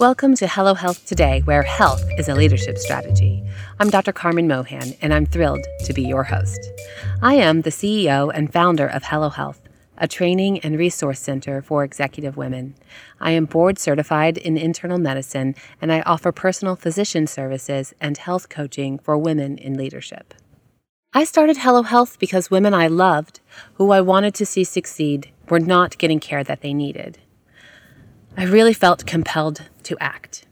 Welcome to Hello Health Today, where health is a leadership strategy. I'm Dr. Carmen Mohan, and I'm thrilled to be your host. I am the CEO and founder of Hello Health, a training and resource center for executive women. I am board certified in internal medicine, and I offer personal physician services and health coaching for women in leadership. I started Hello Health because women I loved, who I wanted to see succeed, were not getting care that they needed. I really felt compelled to act.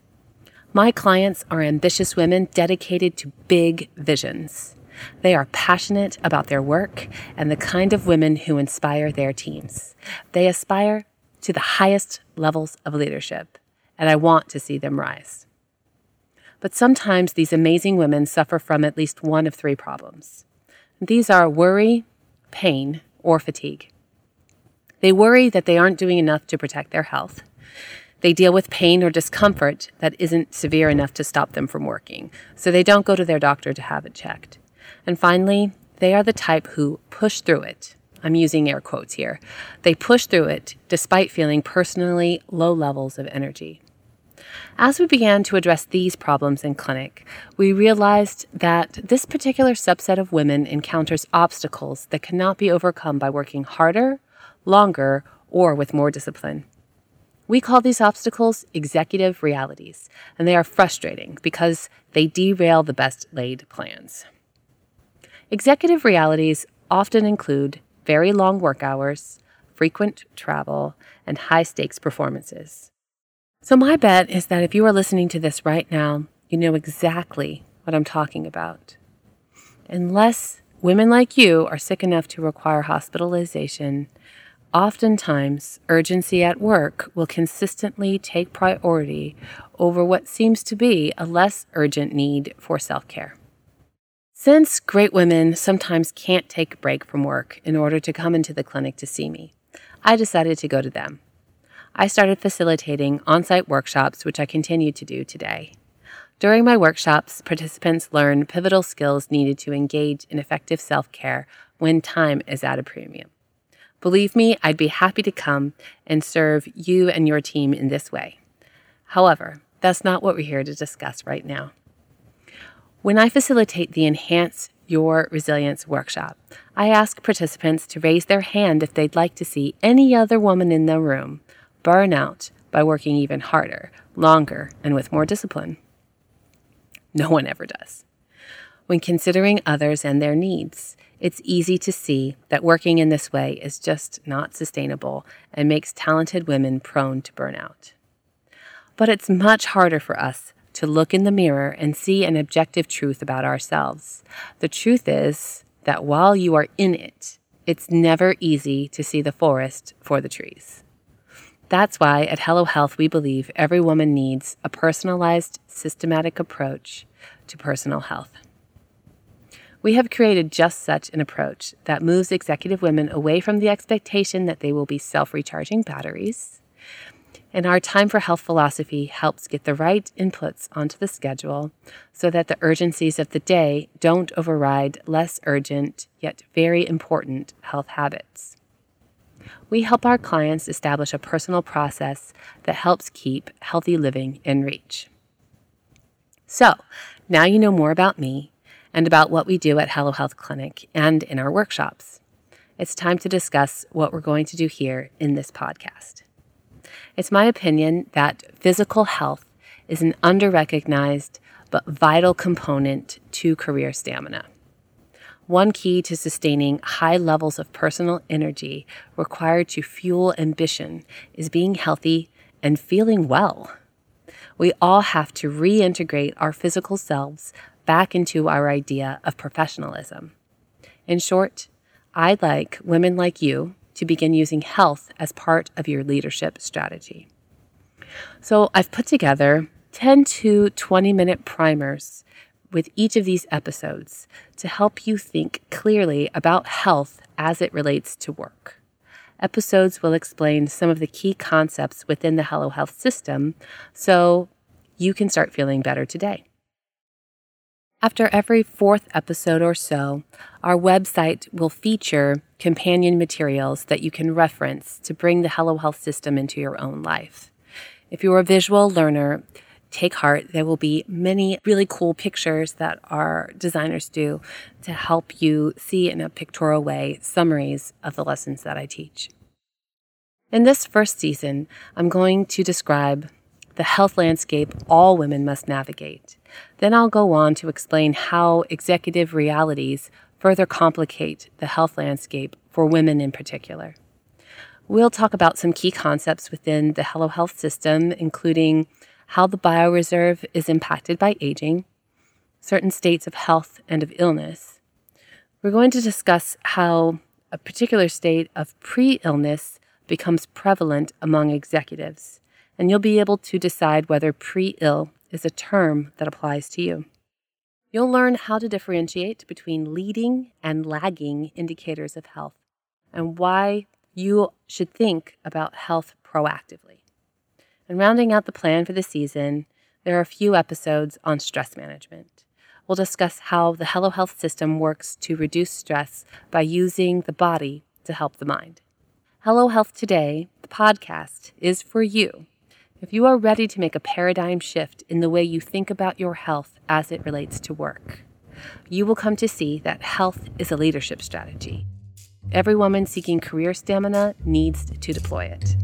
My clients are ambitious women dedicated to big visions. They are passionate about their work and the kind of women who inspire their teams. They aspire to the highest levels of leadership, and I want to see them rise. But sometimes these amazing women suffer from at least one of three problems. These are worry, pain, or fatigue. They worry that they aren't doing enough to protect their health. They deal with pain or discomfort that isn't severe enough to stop them from working, so they don't go to their doctor to have it checked. And finally, they are the type who push through it. I'm using air quotes here. They push through it despite feeling personally low levels of energy. As we began to address these problems in clinic, we realized that this particular subset of women encounters obstacles that cannot be overcome by working harder, longer, or with more discipline. We call these obstacles executive realities, and they are frustrating because they derail the best laid plans. Executive realities often include very long work hours, frequent travel, and high stakes performances. So, my bet is that if you are listening to this right now, you know exactly what I'm talking about. Unless women like you are sick enough to require hospitalization, oftentimes urgency at work will consistently take priority over what seems to be a less urgent need for self care. Since great women sometimes can't take a break from work in order to come into the clinic to see me, I decided to go to them. I started facilitating on site workshops, which I continue to do today. During my workshops, participants learn pivotal skills needed to engage in effective self care when time is at a premium. Believe me, I'd be happy to come and serve you and your team in this way. However, that's not what we're here to discuss right now. When I facilitate the Enhance Your Resilience workshop, I ask participants to raise their hand if they'd like to see any other woman in the room burn out by working even harder, longer, and with more discipline. No one ever does. When considering others and their needs, it's easy to see that working in this way is just not sustainable and makes talented women prone to burnout. But it's much harder for us to look in the mirror and see an objective truth about ourselves. The truth is that while you are in it, it's never easy to see the forest for the trees. That's why at Hello Health, we believe every woman needs a personalized, systematic approach to personal health. We have created just such an approach that moves executive women away from the expectation that they will be self recharging batteries and our Time for Health philosophy helps get the right inputs onto the schedule so that the urgencies of the day don't override less urgent yet very important health habits. We help our clients establish a personal process that helps keep healthy living in reach. So, now you know more about me and about what we do at Hello Health Clinic and in our workshops. It's time to discuss what we're going to do here in this podcast. It's my opinion that physical health is an underrecognized but vital component to career stamina. One key to sustaining high levels of personal energy required to fuel ambition is being healthy and feeling well. We all have to reintegrate our physical selves back into our idea of professionalism. In short, I'd like women like you to begin using health as part of your leadership strategy. So I've put together 10 to 20 minute primers with each of these episodes to help you think clearly about health as it relates to work. Episodes will explain some of the key concepts within the Hello Health system so you can start feeling better today. After every fourth episode or so, our website will feature companion materials that you can reference to bring the Hello Health system into your own life. If you're a visual learner, take heart. There will be many really cool pictures that our designers do to help you see in a pictorial way summaries of the lessons that I teach. In this first season, I'm going to describe the health landscape all women must navigate. Then I'll go on to explain how executive realities further complicate the health landscape for women in particular. We'll talk about some key concepts within the Hello Health system, including how the bioreserve is impacted by aging, certain states of health and of illness. We're going to discuss how a particular state of pre illness becomes prevalent among executives, and you'll be able to decide whether pre ill is a term that applies to you. You'll learn how to differentiate between leading and lagging indicators of health and why you should think about health proactively. And rounding out the plan for the season, there are a few episodes on stress management. We'll discuss how the Hello Health system works to reduce stress by using the body to help the mind. Hello Health Today, the podcast, is for you if you are ready to make a paradigm shift in the way you think about your health as it relates to work. You will come to see that health is a leadership strategy. Every woman seeking career stamina needs to deploy it.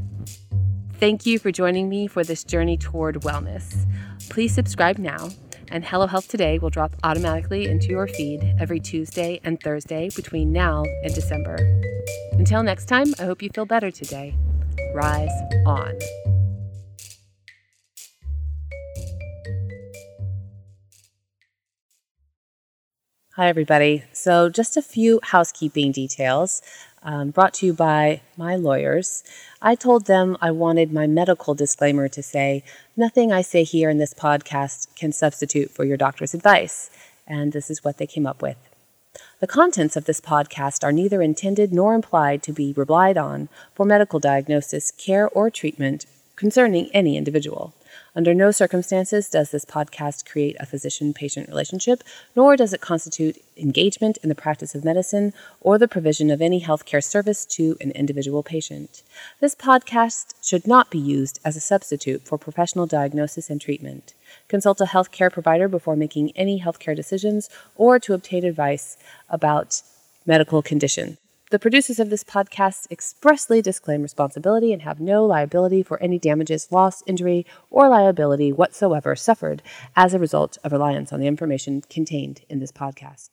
Thank you for joining me for this journey toward wellness. Please subscribe now and Hello Health Today will drop automatically into your feed every Tuesday and Thursday between now and December. Until next time, I hope you feel better today. Rise on. Hi, everybody. So, just a few housekeeping details um, brought to you by my lawyers. I told them I wanted my medical disclaimer to say nothing I say here in this podcast can substitute for your doctor's advice. And this is what they came up with. The contents of this podcast are neither intended nor implied to be relied on for medical diagnosis, care, or treatment concerning any individual. Under no circumstances does this podcast create a physician patient relationship, nor does it constitute engagement in the practice of medicine or the provision of any healthcare service to an individual patient. This podcast should not be used as a substitute for professional diagnosis and treatment. Consult a healthcare provider before making any healthcare decisions or to obtain advice about medical condition. The producers of this podcast expressly disclaim responsibility and have no liability for any damages, loss, injury, or liability whatsoever suffered as a result of reliance on the information contained in this podcast.